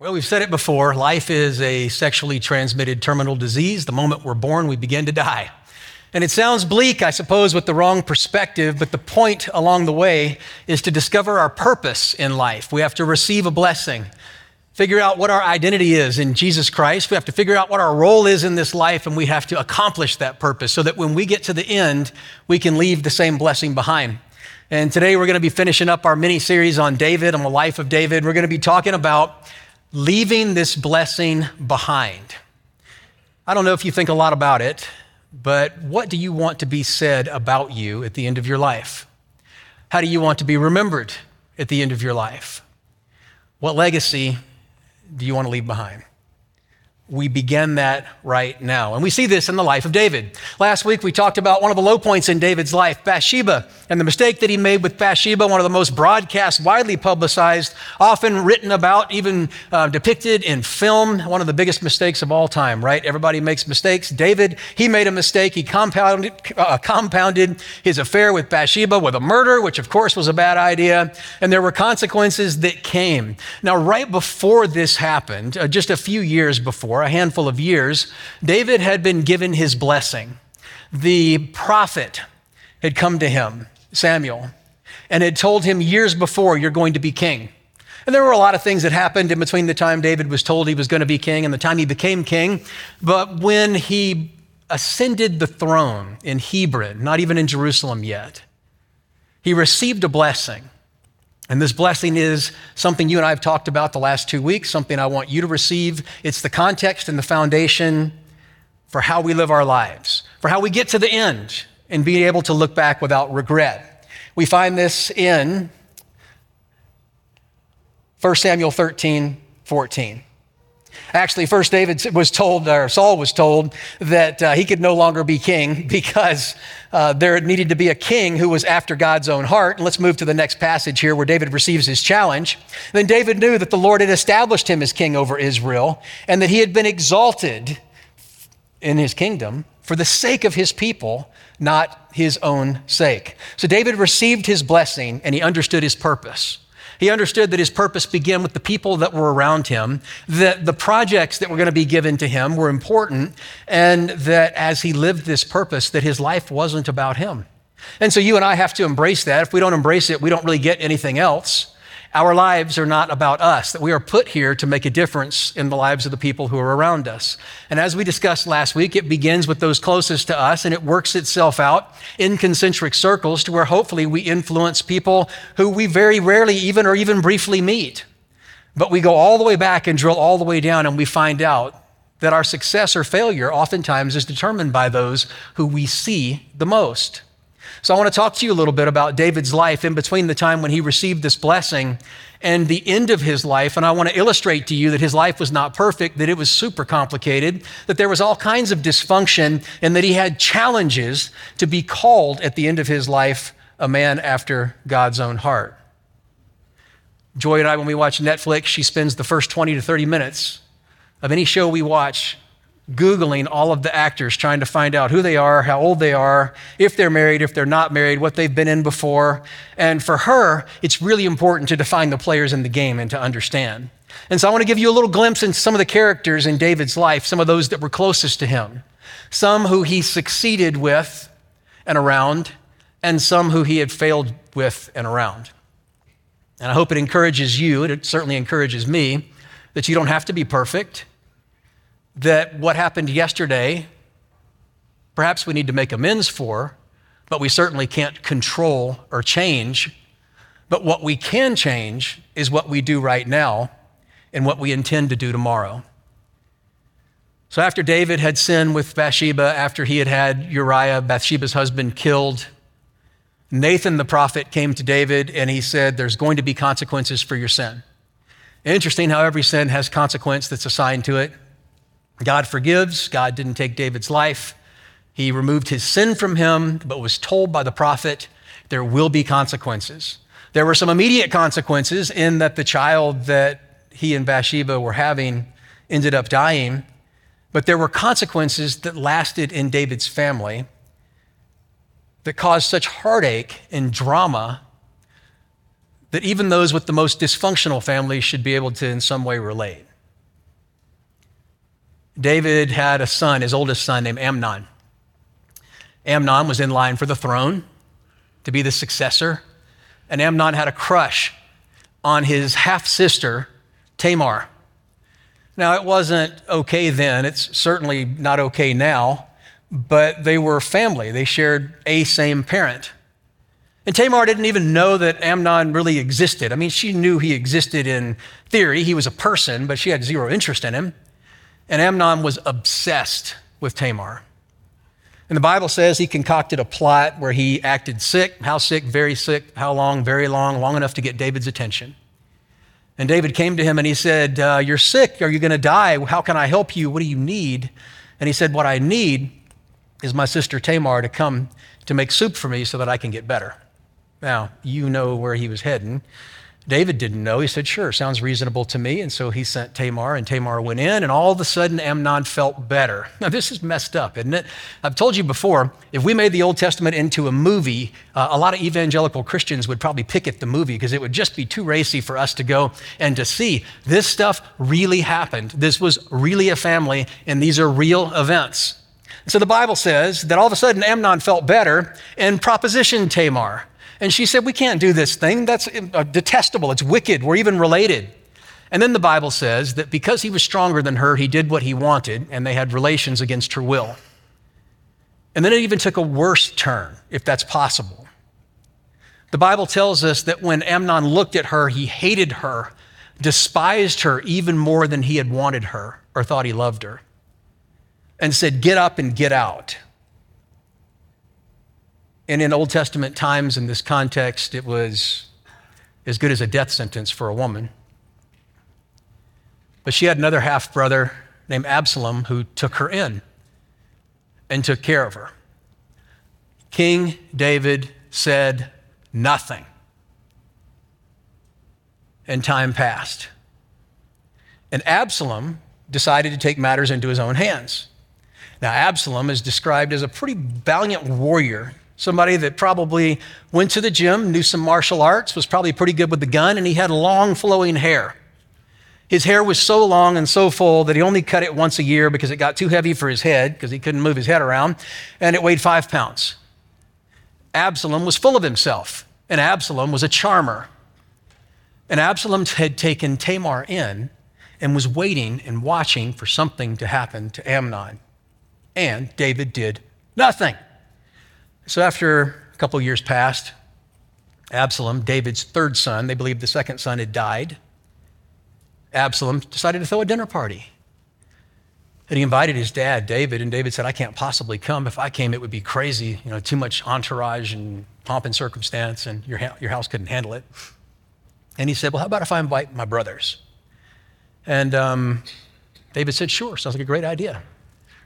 Well, we've said it before life is a sexually transmitted terminal disease. The moment we're born, we begin to die. And it sounds bleak, I suppose, with the wrong perspective, but the point along the way is to discover our purpose in life. We have to receive a blessing, figure out what our identity is in Jesus Christ. We have to figure out what our role is in this life, and we have to accomplish that purpose so that when we get to the end, we can leave the same blessing behind. And today we're going to be finishing up our mini series on David, on the life of David. We're going to be talking about leaving this blessing behind. I don't know if you think a lot about it, but what do you want to be said about you at the end of your life? How do you want to be remembered at the end of your life? What legacy do you want to leave behind? We begin that right now. And we see this in the life of David. Last week, we talked about one of the low points in David's life, Bathsheba, and the mistake that he made with Bathsheba, one of the most broadcast, widely publicized, often written about, even uh, depicted in film, one of the biggest mistakes of all time, right? Everybody makes mistakes. David, he made a mistake. He compounded, uh, compounded his affair with Bathsheba with a murder, which of course was a bad idea. And there were consequences that came. Now, right before this happened, uh, just a few years before, a handful of years, David had been given his blessing. The prophet had come to him, Samuel, and had told him years before, You're going to be king. And there were a lot of things that happened in between the time David was told he was going to be king and the time he became king. But when he ascended the throne in Hebron, not even in Jerusalem yet, he received a blessing. And this blessing is something you and I have talked about the last two weeks, something I want you to receive. It's the context and the foundation for how we live our lives, for how we get to the end and be able to look back without regret. We find this in 1 Samuel 13, 14. Actually, first David was told, or Saul was told, that uh, he could no longer be king because uh, there needed to be a king who was after God's own heart. And let's move to the next passage here where David receives his challenge. Then David knew that the Lord had established him as king over Israel and that he had been exalted in his kingdom for the sake of his people, not his own sake. So David received his blessing and he understood his purpose. He understood that his purpose began with the people that were around him, that the projects that were going to be given to him were important, and that as he lived this purpose, that his life wasn't about him. And so you and I have to embrace that. If we don't embrace it, we don't really get anything else. Our lives are not about us, that we are put here to make a difference in the lives of the people who are around us. And as we discussed last week, it begins with those closest to us and it works itself out in concentric circles to where hopefully we influence people who we very rarely even or even briefly meet. But we go all the way back and drill all the way down and we find out that our success or failure oftentimes is determined by those who we see the most. So I want to talk to you a little bit about David's life in between the time when he received this blessing and the end of his life. And I want to illustrate to you that his life was not perfect, that it was super complicated, that there was all kinds of dysfunction, and that he had challenges to be called at the end of his life a man after God's own heart. Joy and I, when we watch Netflix, she spends the first 20 to 30 minutes of any show we watch Googling all of the actors, trying to find out who they are, how old they are, if they're married, if they're not married, what they've been in before. And for her, it's really important to define the players in the game and to understand. And so I want to give you a little glimpse into some of the characters in David's life, some of those that were closest to him, some who he succeeded with and around, and some who he had failed with and around. And I hope it encourages you, it certainly encourages me, that you don't have to be perfect that what happened yesterday, perhaps we need to make amends for, but we certainly can't control or change. But what we can change is what we do right now and what we intend to do tomorrow. So, after David had sinned with Bathsheba, after he had had Uriah, Bathsheba's husband, killed, Nathan the prophet came to David and he said, There's going to be consequences for your sin. Interesting how every sin has consequence that's assigned to it. God forgives. God didn't take David's life. He removed his sin from him, but was told by the prophet there will be consequences. There were some immediate consequences in that the child that he and Bathsheba were having ended up dying, but there were consequences that lasted in David's family that caused such heartache and drama that even those with the most dysfunctional families should be able to, in some way, relate. David had a son, his oldest son, named Amnon. Amnon was in line for the throne to be the successor, and Amnon had a crush on his half sister, Tamar. Now, it wasn't okay then, it's certainly not okay now, but they were family. They shared a same parent. And Tamar didn't even know that Amnon really existed. I mean, she knew he existed in theory. He was a person, but she had zero interest in him. And Amnon was obsessed with Tamar. And the Bible says he concocted a plot where he acted sick. How sick? Very sick. How long? Very long, long enough to get David's attention. And David came to him and he said, uh, You're sick. Are you going to die? How can I help you? What do you need? And he said, What I need is my sister Tamar to come to make soup for me so that I can get better. Now, you know where he was heading. David didn't know. He said, Sure, sounds reasonable to me. And so he sent Tamar, and Tamar went in, and all of a sudden Amnon felt better. Now, this is messed up, isn't it? I've told you before, if we made the Old Testament into a movie, uh, a lot of evangelical Christians would probably picket the movie because it would just be too racy for us to go and to see. This stuff really happened. This was really a family, and these are real events. So the Bible says that all of a sudden Amnon felt better and propositioned Tamar. And she said, We can't do this thing. That's uh, detestable. It's wicked. We're even related. And then the Bible says that because he was stronger than her, he did what he wanted, and they had relations against her will. And then it even took a worse turn, if that's possible. The Bible tells us that when Amnon looked at her, he hated her, despised her even more than he had wanted her or thought he loved her, and said, Get up and get out. And in Old Testament times, in this context, it was as good as a death sentence for a woman. But she had another half brother named Absalom who took her in and took care of her. King David said nothing. And time passed. And Absalom decided to take matters into his own hands. Now, Absalom is described as a pretty valiant warrior Somebody that probably went to the gym, knew some martial arts, was probably pretty good with the gun, and he had long flowing hair. His hair was so long and so full that he only cut it once a year because it got too heavy for his head because he couldn't move his head around, and it weighed five pounds. Absalom was full of himself, and Absalom was a charmer. And Absalom had taken Tamar in and was waiting and watching for something to happen to Amnon. And David did nothing. So after a couple years passed, Absalom, David's third son, they believed the second son had died. Absalom decided to throw a dinner party. And he invited his dad, David, and David said, I can't possibly come. If I came, it would be crazy, you know, too much entourage and pomp and circumstance, and your, your house couldn't handle it. And he said, Well, how about if I invite my brothers? And um, David said, Sure, sounds like a great idea.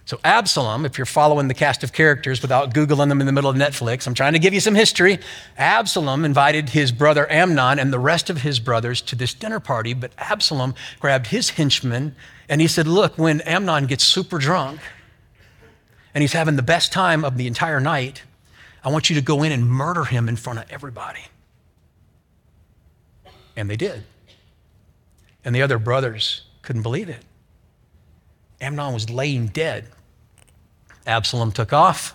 So, Absalom, if you're following the cast of characters without Googling them in the middle of Netflix, I'm trying to give you some history. Absalom invited his brother Amnon and the rest of his brothers to this dinner party, but Absalom grabbed his henchman and he said, Look, when Amnon gets super drunk and he's having the best time of the entire night, I want you to go in and murder him in front of everybody. And they did. And the other brothers couldn't believe it. Amnon was laying dead. Absalom took off.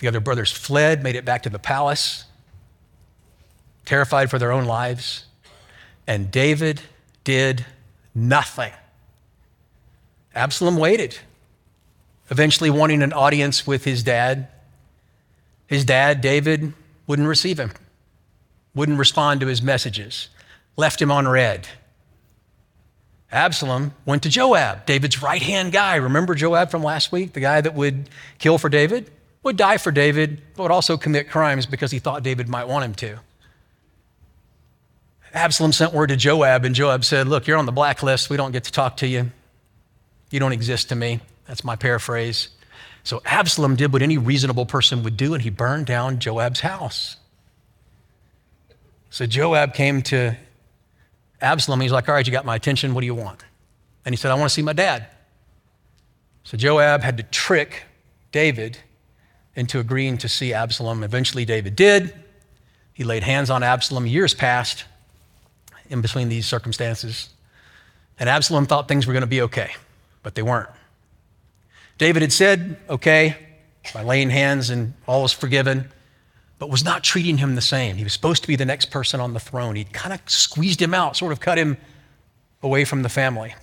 The other brothers fled, made it back to the palace, terrified for their own lives. And David did nothing. Absalom waited, eventually wanting an audience with his dad. His dad, David, wouldn't receive him, wouldn't respond to his messages, left him on. Absalom went to Joab, David's right hand guy. Remember Joab from last week? The guy that would kill for David? Would die for David, but would also commit crimes because he thought David might want him to. Absalom sent word to Joab, and Joab said, Look, you're on the blacklist. We don't get to talk to you. You don't exist to me. That's my paraphrase. So Absalom did what any reasonable person would do, and he burned down Joab's house. So Joab came to Absalom, he's like, All right, you got my attention. What do you want? And he said, I want to see my dad. So Joab had to trick David into agreeing to see Absalom. Eventually, David did. He laid hands on Absalom. Years passed in between these circumstances. And Absalom thought things were going to be okay, but they weren't. David had said, okay, by laying hands and all was forgiven, but was not treating him the same. He was supposed to be the next person on the throne. He'd kind of squeezed him out, sort of cut him away from the family.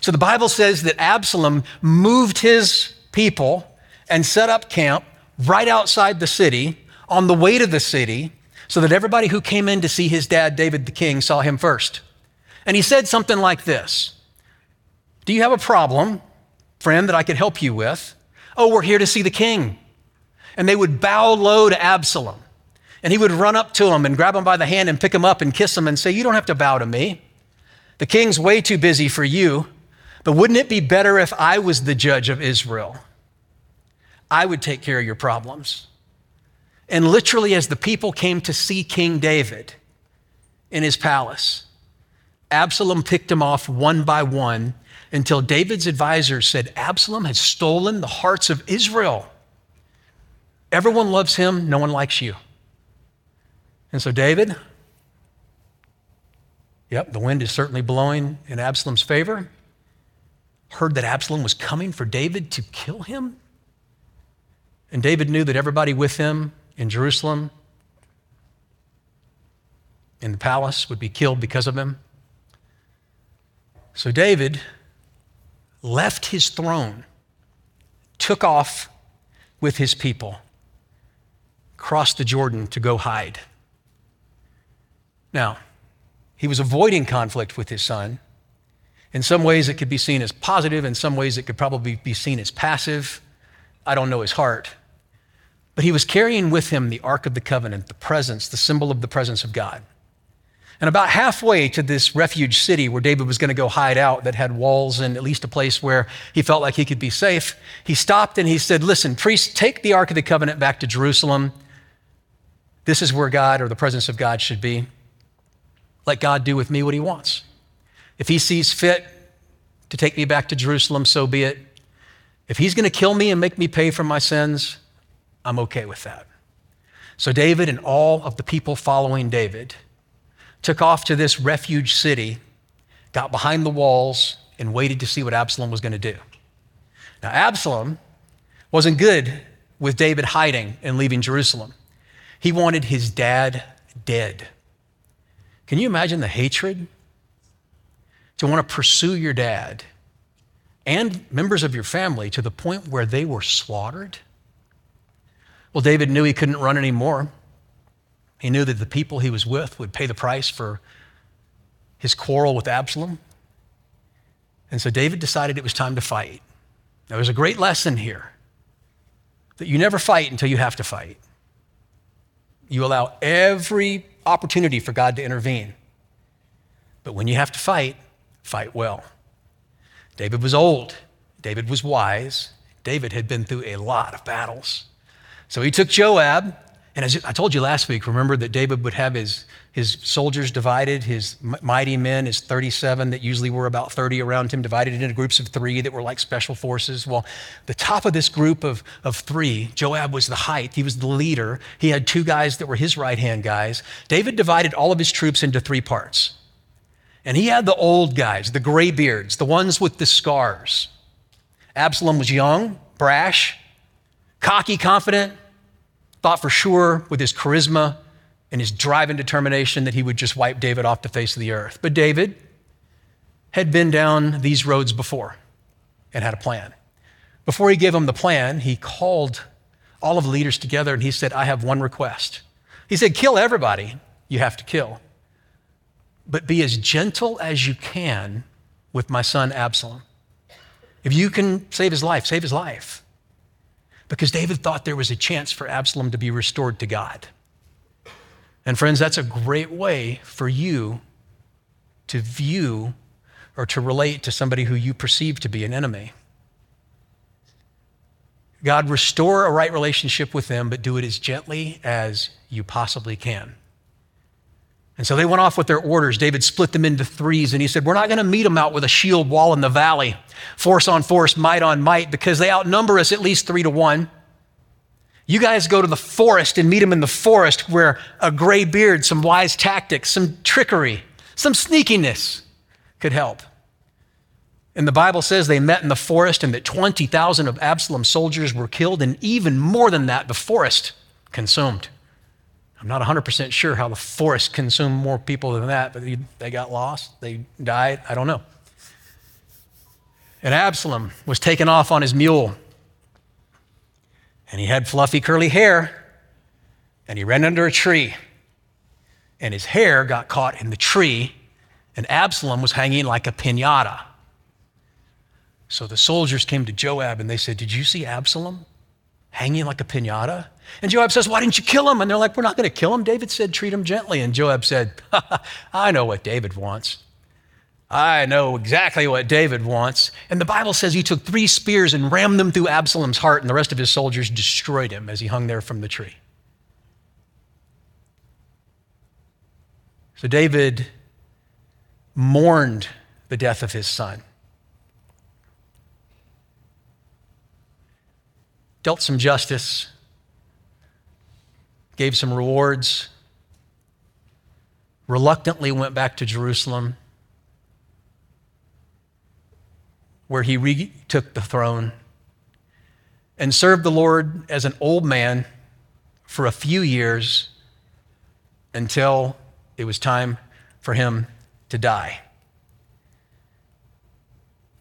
So the Bible says that Absalom moved his people and set up camp right outside the city on the way to the city so that everybody who came in to see his dad, David the king, saw him first. And he said something like this Do you have a problem, friend, that I could help you with? Oh, we're here to see the king. And they would bow low to Absalom. And he would run up to him and grab him by the hand and pick him up and kiss him and say, You don't have to bow to me. The king's way too busy for you. But wouldn't it be better if I was the judge of Israel? I would take care of your problems. And literally, as the people came to see King David in his palace, Absalom picked them off one by one until David's advisors said Absalom has stolen the hearts of Israel. Everyone loves him, no one likes you. And so, David, yep, the wind is certainly blowing in Absalom's favor. Heard that Absalom was coming for David to kill him. And David knew that everybody with him in Jerusalem, in the palace, would be killed because of him. So David left his throne, took off with his people, crossed the Jordan to go hide. Now, he was avoiding conflict with his son. In some ways, it could be seen as positive. In some ways, it could probably be seen as passive. I don't know his heart. But he was carrying with him the Ark of the Covenant, the presence, the symbol of the presence of God. And about halfway to this refuge city where David was going to go hide out, that had walls and at least a place where he felt like he could be safe, he stopped and he said, Listen, priests, take the Ark of the Covenant back to Jerusalem. This is where God or the presence of God should be. Let God do with me what he wants. If he sees fit to take me back to Jerusalem, so be it. If he's going to kill me and make me pay for my sins, I'm okay with that. So David and all of the people following David took off to this refuge city, got behind the walls, and waited to see what Absalom was going to do. Now, Absalom wasn't good with David hiding and leaving Jerusalem. He wanted his dad dead. Can you imagine the hatred? To want to pursue your dad and members of your family to the point where they were slaughtered? Well, David knew he couldn't run anymore. He knew that the people he was with would pay the price for his quarrel with Absalom. And so David decided it was time to fight. Now, there's a great lesson here that you never fight until you have to fight. You allow every opportunity for God to intervene. But when you have to fight, fight well. David was old, David was wise, David had been through a lot of battles. So he took Joab, and as I told you last week, remember that David would have his, his soldiers divided, his mighty men, his 37 that usually were about 30 around him, divided into groups of three that were like special forces. Well, the top of this group of, of three, Joab was the height, he was the leader. He had two guys that were his right hand guys. David divided all of his troops into three parts. And he had the old guys, the gray beards, the ones with the scars. Absalom was young, brash, cocky, confident thought for sure with his charisma and his drive and determination that he would just wipe David off the face of the earth. But David had been down these roads before and had a plan. Before he gave him the plan, he called all of the leaders together and he said, I have one request. He said, Kill everybody you have to kill, but be as gentle as you can with my son Absalom. If you can save his life, save his life because David thought there was a chance for Absalom to be restored to God. And friends, that's a great way for you to view or to relate to somebody who you perceive to be an enemy. God, restore a right relationship with them, but do it as gently as you possibly can. And so they went off with their orders. David split them into threes, and he said, We're not going to meet them out with a shield wall in the valley, force on force, might on might, because they outnumber us at least three to one. You guys go to the forest and meet him in the forest where a gray beard, some wise tactics, some trickery, some sneakiness could help. And the Bible says they met in the forest and that 20,000 of Absalom's soldiers were killed, and even more than that, the forest consumed. I'm not 100% sure how the forest consumed more people than that, but they got lost, they died, I don't know. And Absalom was taken off on his mule and he had fluffy curly hair, and he ran under a tree, and his hair got caught in the tree, and Absalom was hanging like a pinata. So the soldiers came to Joab and they said, Did you see Absalom hanging like a pinata? And Joab says, Why didn't you kill him? And they're like, We're not going to kill him. David said, Treat him gently. And Joab said, I know what David wants. I know exactly what David wants. And the Bible says he took three spears and rammed them through Absalom's heart, and the rest of his soldiers destroyed him as he hung there from the tree. So David mourned the death of his son, dealt some justice, gave some rewards, reluctantly went back to Jerusalem where he retook the throne and served the Lord as an old man for a few years until it was time for him to die.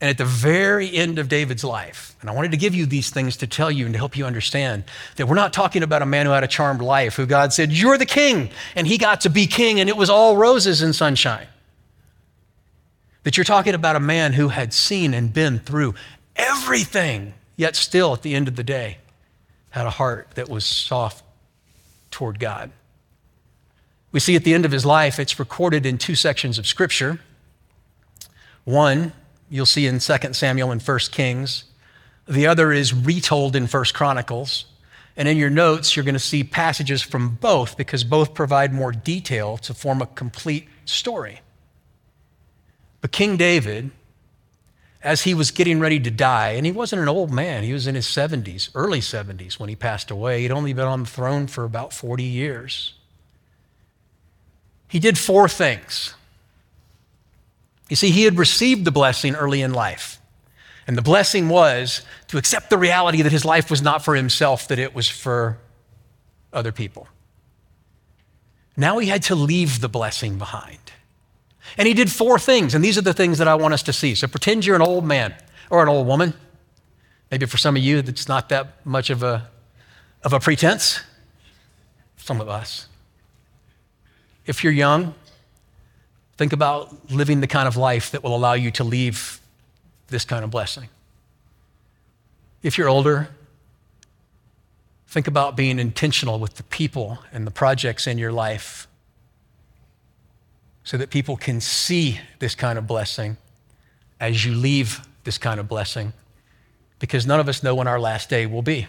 And at the very end of David's life, and I wanted to give you these things to tell you and to help you understand that we're not talking about a man who had a charmed life, who God said, You're the king, and he got to be king, and it was all roses and sunshine that you're talking about a man who had seen and been through everything, yet still at the end of the day had a heart that was soft toward God. We see at the end of his life, it's recorded in two sections of Scripture. One, you'll see in 2 Samuel and 1 Kings. The other is retold in 1 Chronicles. And in your notes, you're going to see passages from both because both provide more detail to form a complete story. But King David, as he was getting ready to die, and he wasn't an old man, he was in his 70s, early 70s when he passed away. He'd only been on the throne for about 40 years. He did four things. You see, he had received the blessing early in life. And the blessing was to accept the reality that his life was not for himself, that it was for other people. Now he had to leave the blessing behind. And he did four things, and these are the things that I want us to see. So pretend you're an old man or an old woman. Maybe for some of you, that's not that much of a, of a pretense. Some of us. If you're young, think about living the kind of life that will allow you to leave this kind of blessing. If you're older, think about being intentional with the people and the projects in your life so that people can see this kind of blessing as you leave this kind of blessing, because none of us know when our last day will be.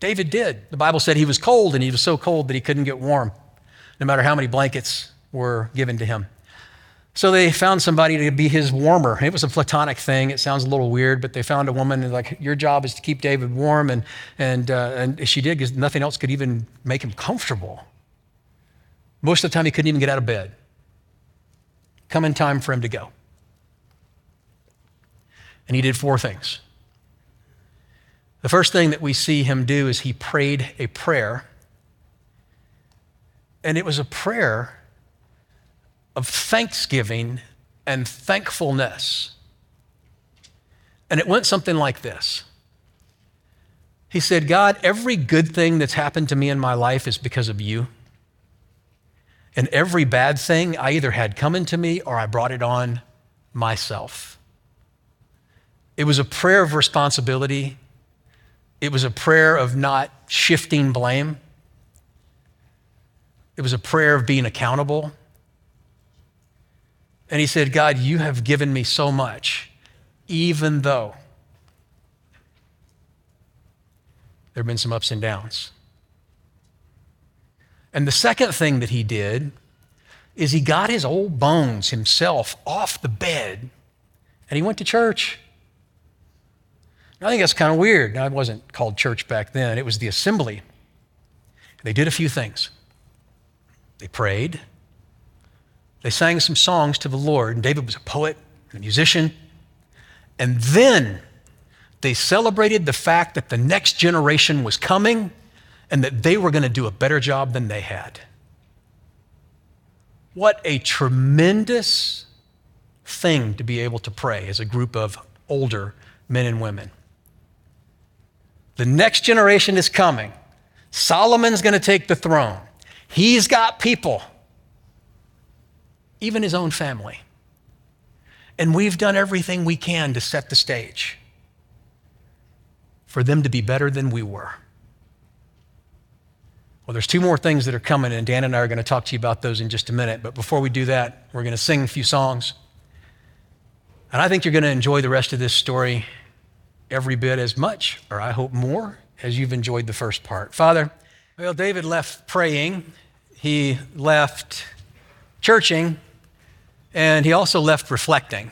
David did. The Bible said he was cold, and he was so cold that he couldn't get warm, no matter how many blankets were given to him. So they found somebody to be his warmer. It was a platonic thing. It sounds a little weird, but they found a woman and like, your job is to keep David warm, and and uh, and she did because nothing else could even make him comfortable. Most of the time, he couldn't even get out of bed come in time for him to go. And he did four things. The first thing that we see him do is he prayed a prayer. And it was a prayer of thanksgiving and thankfulness. And it went something like this He said, God, every good thing that's happened to me in my life is because of you. And every bad thing I either had coming to me or I brought it on myself. It was a prayer of responsibility. It was a prayer of not shifting blame. It was a prayer of being accountable. And he said, God, you have given me so much, even though there have been some ups and downs. And the second thing that he did is he got his old bones himself off the bed and he went to church. I think that's kind of weird. Now, it wasn't called church back then, it was the assembly They did a few things. They prayed. They sang some songs to the Lord. And David was a poet and a musician. And then they celebrated the fact that the next generation was coming and that they were going to do a better job than they had. What a tremendous thing to be able to pray as a group of older men and women. The next generation is coming. Solomon's going to take the throne. He's got people, even his own family. And we've done everything we can to set the stage for them to be better than we were. Well, there's two more things that are coming, and Dan and I are going to talk to you about those in just a minute. But before we do that, we're going to sing a few songs. And I think you're going to enjoy the rest of this story every bit as much, or I hope more, as you've enjoyed the first part. Father, well, David left praying, he left churching, and he also left reflecting.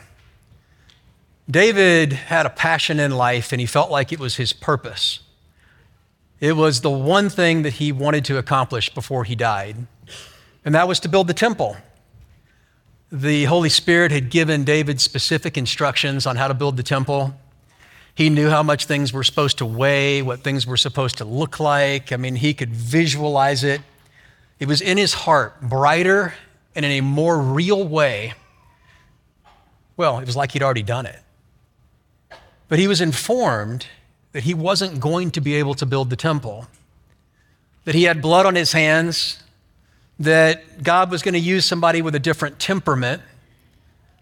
David had a passion in life, and he felt like it was his purpose. It was the one thing that he wanted to accomplish before he died, and that was to build the temple. The Holy Spirit had given David specific instructions on how to build the temple. He knew how much things were supposed to weigh, what things were supposed to look like. I mean, he could visualize it. It was in his heart, brighter and in a more real way. Well, it was like he'd already done it. But he was informed that he wasn't going to be able to build the temple, that he had blood on his hands, that God was going to use somebody with a different temperament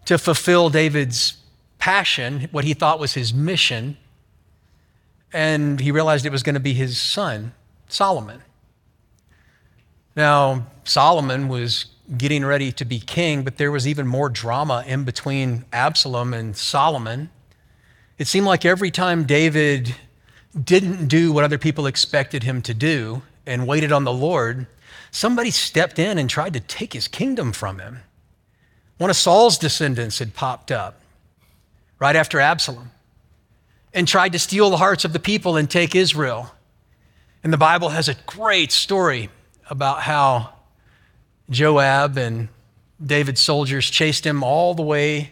to fulfill David's passion, what he thought was his mission. And he realized it was going to be his son, Solomon. Now, Solomon was getting ready to be king, but there was even more drama in between Absalom and Solomon. It seemed like every time David didn't do what other people expected him to do and waited on the Lord, somebody stepped in and tried to take his kingdom from him. One of Saul's descendants had popped up right after Absalom and tried to steal the hearts of the people and take Israel. And the Bible has a great story about how Joab and David's soldiers chased him all the way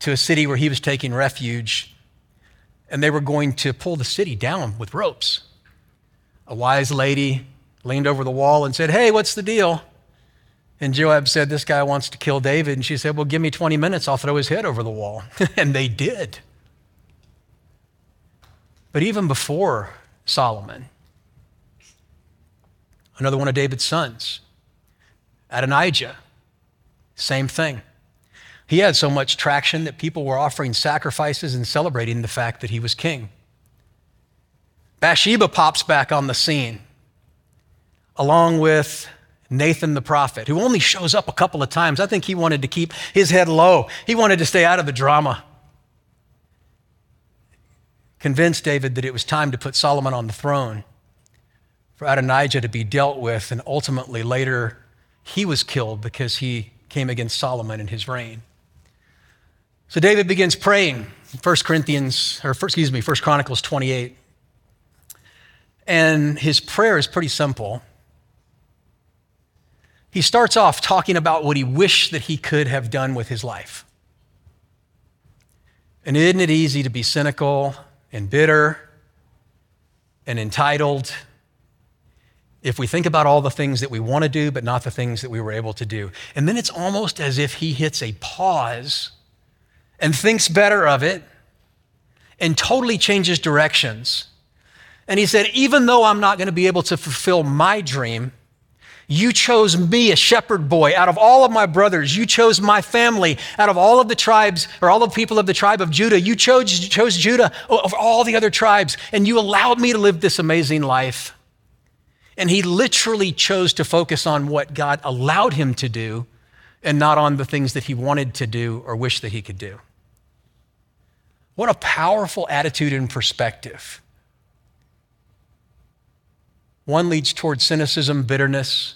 to a city where he was taking refuge, and they were going to pull the city down with ropes. A wise lady leaned over the wall and said, Hey, what's the deal? And Joab said, This guy wants to kill David. And she said, Well, give me 20 minutes, I'll throw his head over the wall. and they did. But even before Solomon, another one of David's sons, Adonijah, same thing. He had so much traction that people were offering sacrifices and celebrating the fact that he was king. Bathsheba pops back on the scene, along with Nathan the prophet, who only shows up a couple of times. I think he wanted to keep his head low, he wanted to stay out of the drama. Convinced David that it was time to put Solomon on the throne, for Adonijah to be dealt with, and ultimately later he was killed because he came against Solomon in his reign. So David begins praying, 1 Corinthians, or excuse me, 1 Chronicles 28. And his prayer is pretty simple. He starts off talking about what he wished that he could have done with his life. And isn't it easy to be cynical and bitter and entitled if we think about all the things that we want to do, but not the things that we were able to do. And then it's almost as if he hits a pause and thinks better of it and totally changes directions. And he said, Even though I'm not going to be able to fulfill my dream, you chose me, a shepherd boy, out of all of my brothers. You chose my family out of all of the tribes, or all the people of the tribe of Judah. You chose, chose Judah over all the other tribes, and you allowed me to live this amazing life. And he literally chose to focus on what God allowed him to do and not on the things that he wanted to do or wished that he could do. What a powerful attitude and perspective. One leads toward cynicism, bitterness,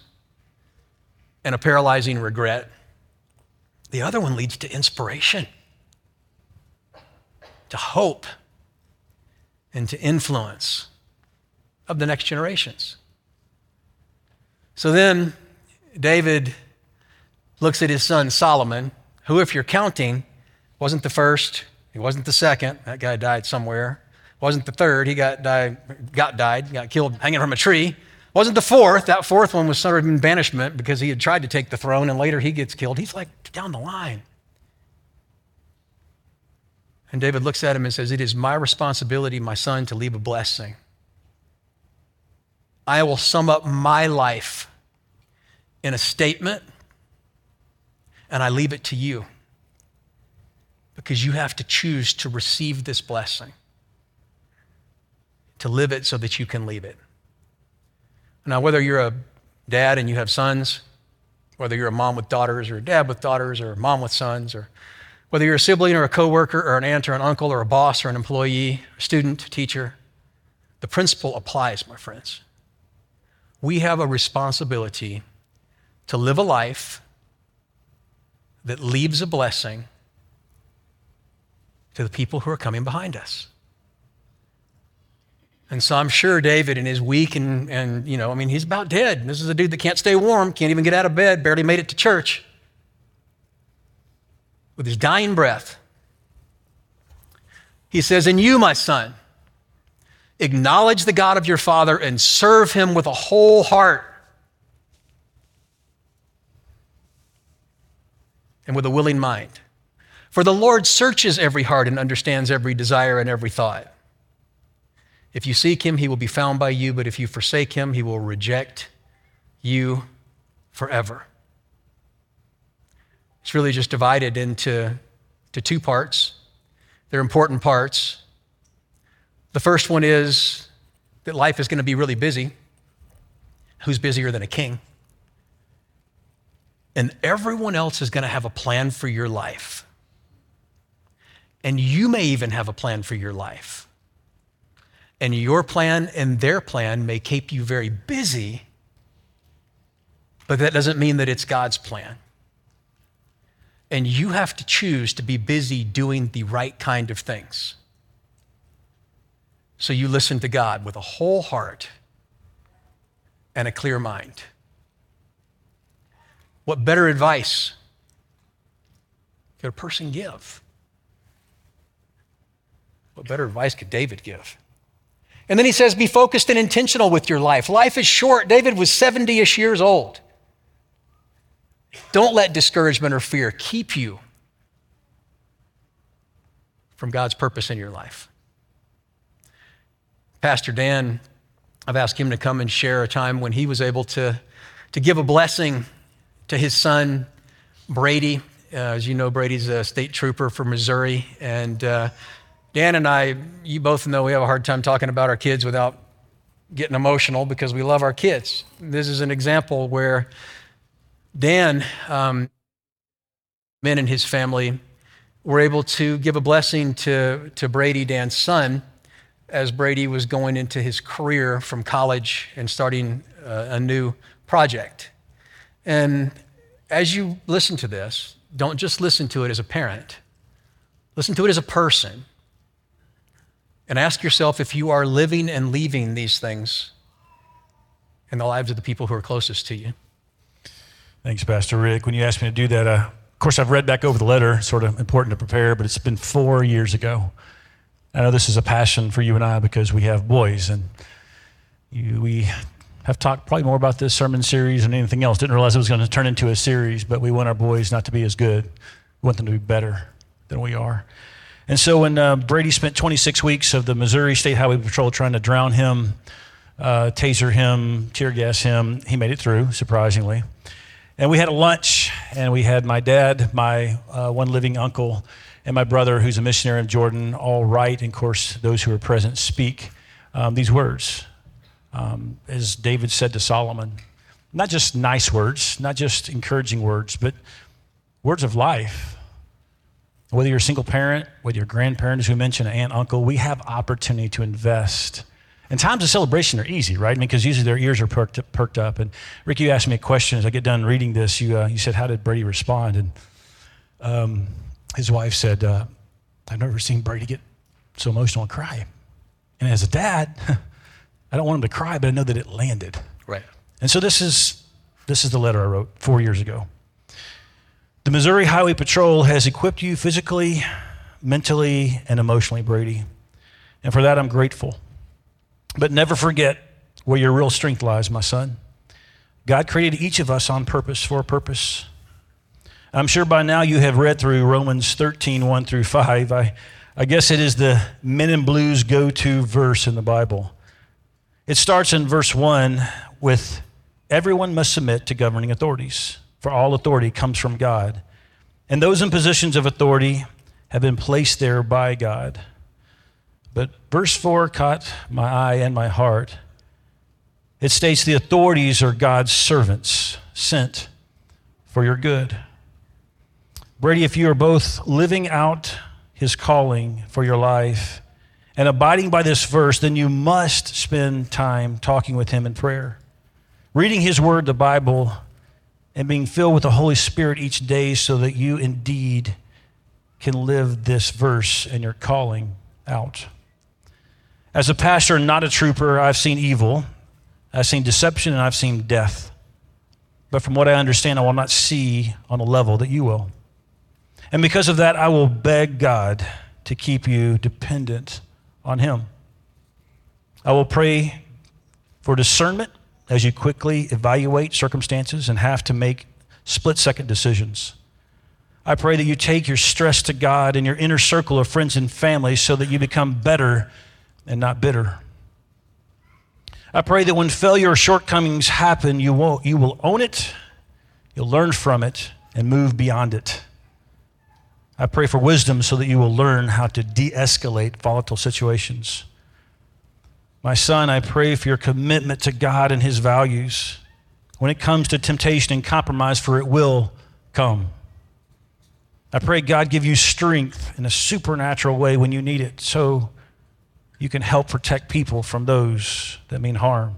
and a paralyzing regret. The other one leads to inspiration, to hope, and to influence of the next generations. So then David looks at his son Solomon, who, if you're counting, wasn't the first, he wasn't the second. That guy died somewhere. Wasn't the third. He got died, got died, got killed hanging from a tree. Wasn't the fourth. That fourth one was sort of in banishment because he had tried to take the throne, and later he gets killed. He's like down the line. And David looks at him and says, It is my responsibility, my son, to leave a blessing. I will sum up my life in a statement, and I leave it to you because you have to choose to receive this blessing, to live it so that you can leave it. Now, whether you're a dad and you have sons, whether you're a mom with daughters or a dad with daughters or a mom with sons, or whether you're a sibling or a coworker or an aunt or an uncle or a boss or an employee, a student, teacher, the principle applies, my friends. We have a responsibility to live a life that leaves a blessing to the people who are coming behind us. And so I'm sure David in his weak and, and, you know, I mean, he's about dead. This is a dude that can't stay warm, can't even get out of bed, barely made it to church. With his dying breath, he says, And you, my son, acknowledge the God of your father and serve him with a whole heart and with a willing mind. For the Lord searches every heart and understands every desire and every thought. If you seek him, he will be found by you, but if you forsake him, he will reject you forever. It's really just divided into to two parts. They're important parts. The first one is that life is going to be really busy. Who's busier than a king? And everyone else is going to have a plan for your life. And you may even have a plan for your life. And your plan and their plan may keep you very busy, but that doesn't mean that it's God's plan. And you have to choose to be busy doing the right kind of things. So you listen to God with a whole heart and a clear mind. What better advice could a person give? What better advice could David give? And then he says, Be focused and intentional with your life. Life is short. David was 70 ish years old. Don't let discouragement or fear keep you from God's purpose in your life. Pastor Dan, I've asked him to come and share a time when he was able to, to give a blessing to his son, Brady. Uh, as you know, Brady's a state trooper from Missouri. And uh, Dan and I, you both know we have a hard time talking about our kids without getting emotional because we love our kids. This is an example where Dan, um, men and his family, were able to give a blessing to, to Brady, Dan's son, as Brady was going into his career from college and starting uh, a new project. And as you listen to this, don't just listen to it as a parent, listen to it as a person and ask yourself if you are living and leaving these things in the lives of the people who are closest to you. Thanks, Pastor Rick. When you asked me to do that, uh, of course, I've read back over the letter, sort of important to prepare, but it's been four years ago. I know this is a passion for you and I because we have boys, and you, we have talked probably more about this sermon series than anything else. Didn't realize it was going to turn into a series, but we want our boys not to be as good. We want them to be better than we are. And so when uh, Brady spent 26 weeks of the Missouri State Highway Patrol trying to drown him, uh, taser him, tear gas him, he made it through, surprisingly. And we had a lunch, and we had my dad, my uh, one living uncle, and my brother, who's a missionary in Jordan, all write, and of course, those who are present speak um, these words. Um, as David said to Solomon, not just nice words, not just encouraging words, but words of life whether you're a single parent, whether you're a grandparent, as we mentioned, aunt, uncle, we have opportunity to invest. And times of celebration are easy, right? I mean, because usually their ears are perked, perked up. And Rick, you asked me a question as I get done reading this. You, uh, you said, How did Brady respond? And um, his wife said, uh, I've never seen Brady get so emotional and cry. And as a dad, I don't want him to cry, but I know that it landed. Right. And so this is This is the letter I wrote four years ago. The Missouri Highway Patrol has equipped you physically, mentally, and emotionally, Brady. And for that, I'm grateful. But never forget where your real strength lies, my son. God created each of us on purpose for a purpose. I'm sure by now you have read through Romans 13, 1 through 5. I, I guess it is the men in blues go to verse in the Bible. It starts in verse 1 with everyone must submit to governing authorities, for all authority comes from God. And those in positions of authority have been placed there by God. But verse 4 caught my eye and my heart. It states the authorities are God's servants sent for your good. Brady, if you are both living out his calling for your life and abiding by this verse, then you must spend time talking with him in prayer, reading his word, the Bible, and being filled with the Holy Spirit each day so that you indeed can live this verse and your calling out. As a pastor, not a trooper, I've seen evil, I've seen deception, and I've seen death. But from what I understand, I will not see on a level that you will. And because of that, I will beg God to keep you dependent on Him. I will pray for discernment as you quickly evaluate circumstances and have to make split second decisions. I pray that you take your stress to God and your inner circle of friends and family so that you become better and not bitter. I pray that when failure or shortcomings happen, you won't, you will own it, you'll learn from it, and move beyond it. I pray for wisdom so that you will learn how to de escalate volatile situations. My son, I pray for your commitment to God and his values when it comes to temptation and compromise, for it will come. I pray God give you strength in a supernatural way when you need it so you can help protect people from those that mean harm.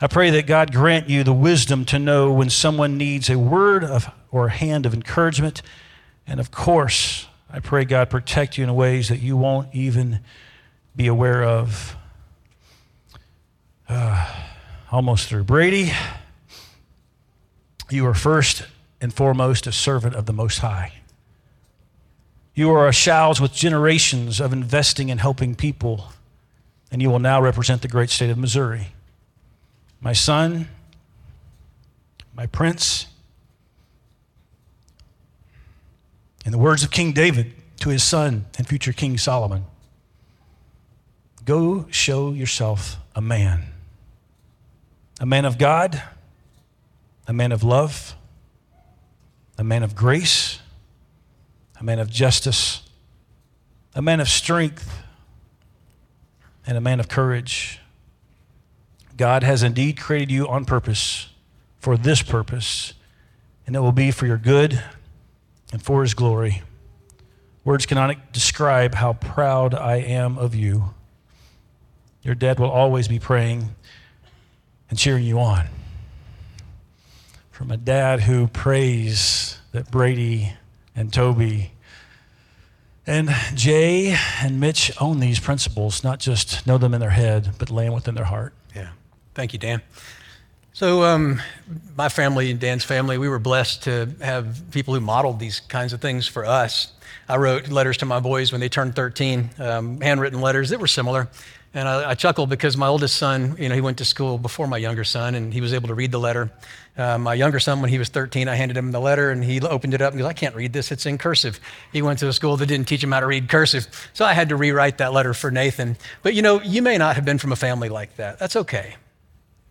I pray that God grant you the wisdom to know when someone needs a word of, or a hand of encouragement. And of course, I pray God protect you in ways that you won't even be aware of. Uh, almost through. Brady, you are first and foremost a servant of the Most High. You are a Shows with generations of investing and helping people, and you will now represent the great state of Missouri. My son, my prince, in the words of King David to his son and future King Solomon, go show yourself a man. A man of God, a man of love, a man of grace a man of justice, a man of strength, and a man of courage. God has indeed created you on purpose for this purpose, and it will be for your good and for his glory. Words cannot describe how proud I am of you. Your dad will always be praying and cheering you on. From a dad who prays that Brady and Toby and Jay and Mitch own these principles, not just know them in their head, but lay them within their heart. Yeah. Thank you, Dan. So, um, my family and Dan's family, we were blessed to have people who modeled these kinds of things for us. I wrote letters to my boys when they turned 13, um, handwritten letters that were similar. And I, I chuckled because my oldest son, you know, he went to school before my younger son, and he was able to read the letter. Uh, my younger son, when he was 13, I handed him the letter, and he opened it up and goes, I can't read this, it's in cursive. He went to a school that didn't teach him how to read cursive. So I had to rewrite that letter for Nathan. But you know, you may not have been from a family like that. That's okay.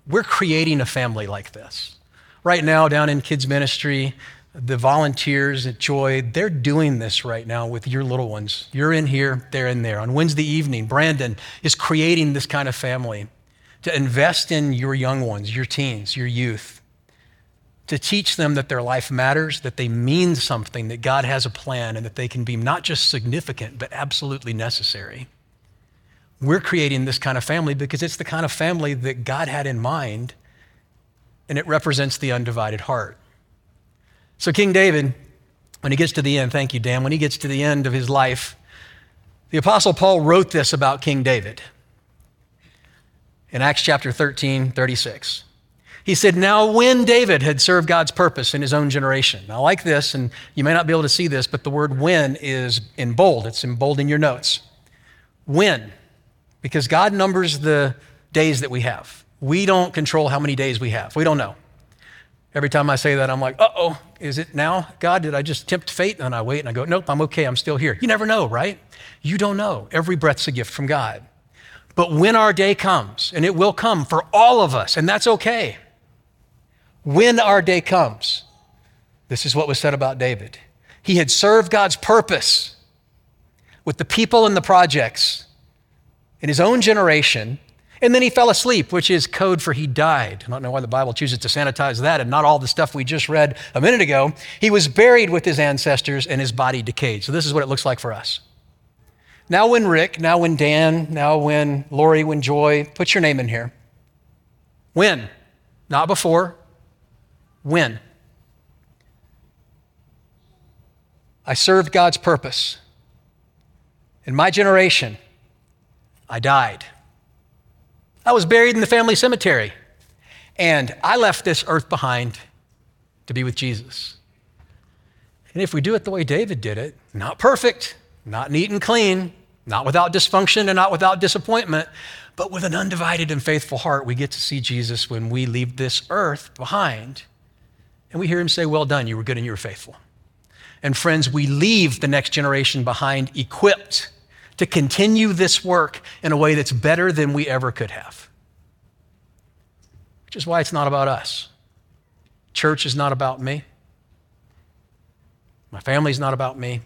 We're creating a family like this. Right now, down in kids' ministry, the volunteers at Joy, they're doing this right now with your little ones. You're in here, they're in there. On Wednesday evening, Brandon is creating this kind of family to invest in your young ones, your teens, your youth, to teach them that their life matters, that they mean something, that God has a plan, and that they can be not just significant, but absolutely necessary. We're creating this kind of family because it's the kind of family that God had in mind, and it represents the undivided heart. So, King David, when he gets to the end, thank you, Dan, when he gets to the end of his life, the Apostle Paul wrote this about King David in Acts chapter 13, 36. He said, Now, when David had served God's purpose in his own generation. Now, like this, and you may not be able to see this, but the word when is in bold. It's in bold in your notes. When? Because God numbers the days that we have. We don't control how many days we have. We don't know. Every time I say that, I'm like, uh oh, is it now? God, did I just tempt fate? And I wait and I go, nope, I'm okay, I'm still here. You never know, right? You don't know. Every breath's a gift from God. But when our day comes, and it will come for all of us, and that's okay, when our day comes, this is what was said about David. He had served God's purpose with the people and the projects in his own generation, and then he fell asleep, which is code for he died. I don't know why the Bible chooses to sanitize that and not all the stuff we just read a minute ago. He was buried with his ancestors and his body decayed. So this is what it looks like for us. Now, when Rick, now, when Dan, now, when Lori, when Joy, put your name in here. When? Not before. When? I served God's purpose. In my generation, I died. I was buried in the family cemetery. And I left this earth behind to be with Jesus. And if we do it the way David did it, not perfect, not neat and clean, not without dysfunction and not without disappointment, but with an undivided and faithful heart, we get to see Jesus when we leave this earth behind. And we hear him say, Well done, you were good and you were faithful. And friends, we leave the next generation behind equipped to continue this work in a way that's better than we ever could have. Which is why it's not about us. Church is not about me. My family's not about me.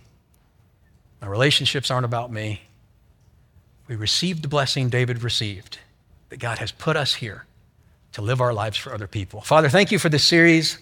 My relationships aren't about me. We received the blessing David received, that God has put us here to live our lives for other people. Father, thank you for this series.